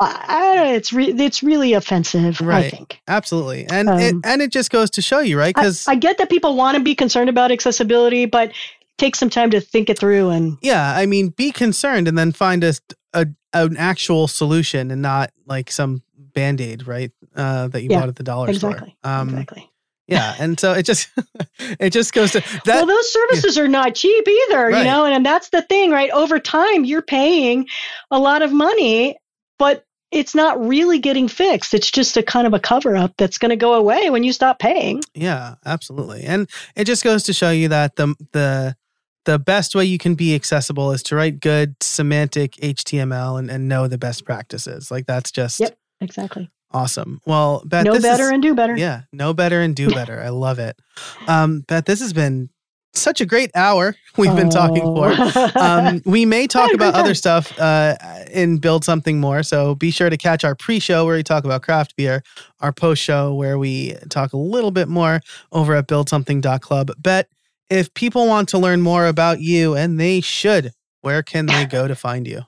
Uh, it's re- it's really offensive.
Right.
I think
absolutely, and um, it, and it just goes to show you, right?
Because I, I, get that people want to be concerned about accessibility, but take some time to think it through and
yeah i mean be concerned and then find a, a an actual solution and not like some band-aid right uh, that you yeah, bought at the dollar
exactly,
store
um, exactly
yeah and so it just it just goes to that
well those services yeah. are not cheap either right. you know and, and that's the thing right over time you're paying a lot of money but it's not really getting fixed. It's just a kind of a cover up that's going to go away when you stop paying.
Yeah, absolutely. And it just goes to show you that the the the best way you can be accessible is to write good semantic HTML and, and know the best practices. Like that's just
Yep, exactly.
Awesome. Well, Beth,
know better
is,
and do better.
Yeah, know better and do better. I love it. Um, Beth, this has been such a great hour we've oh. been talking for. Um, we may talk about other stuff uh, and build something more. So be sure to catch our pre show where we talk about craft beer, our post show where we talk a little bit more over at buildsomething.club. Beth if people want to learn more about you, and they should, where can they go to find you?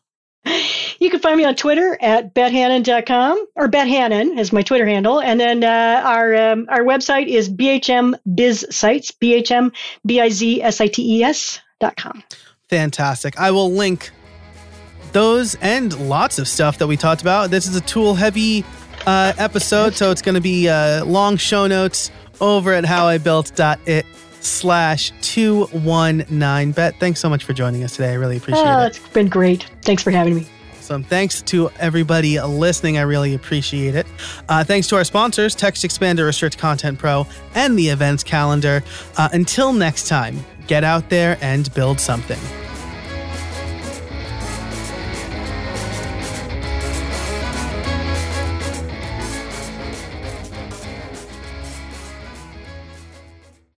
You can find me on Twitter at bethannon.com or bethannon is my Twitter handle. And then uh, our um, our website is BHM Biz Sites, BHM B I Z S I T E S dot com.
Fantastic. I will link those and lots of stuff that we talked about. This is a tool heavy uh, episode, so it's going to be uh, long show notes over at howibuilt.it slash 219. Beth, thanks so much for joining us today. I really appreciate oh,
it. It's been great. Thanks for having me.
Awesome. Thanks to everybody listening. I really appreciate it. Uh, thanks to our sponsors, Text Expander, Restrict Content Pro, and the events calendar. Uh, until next time, get out there and build something.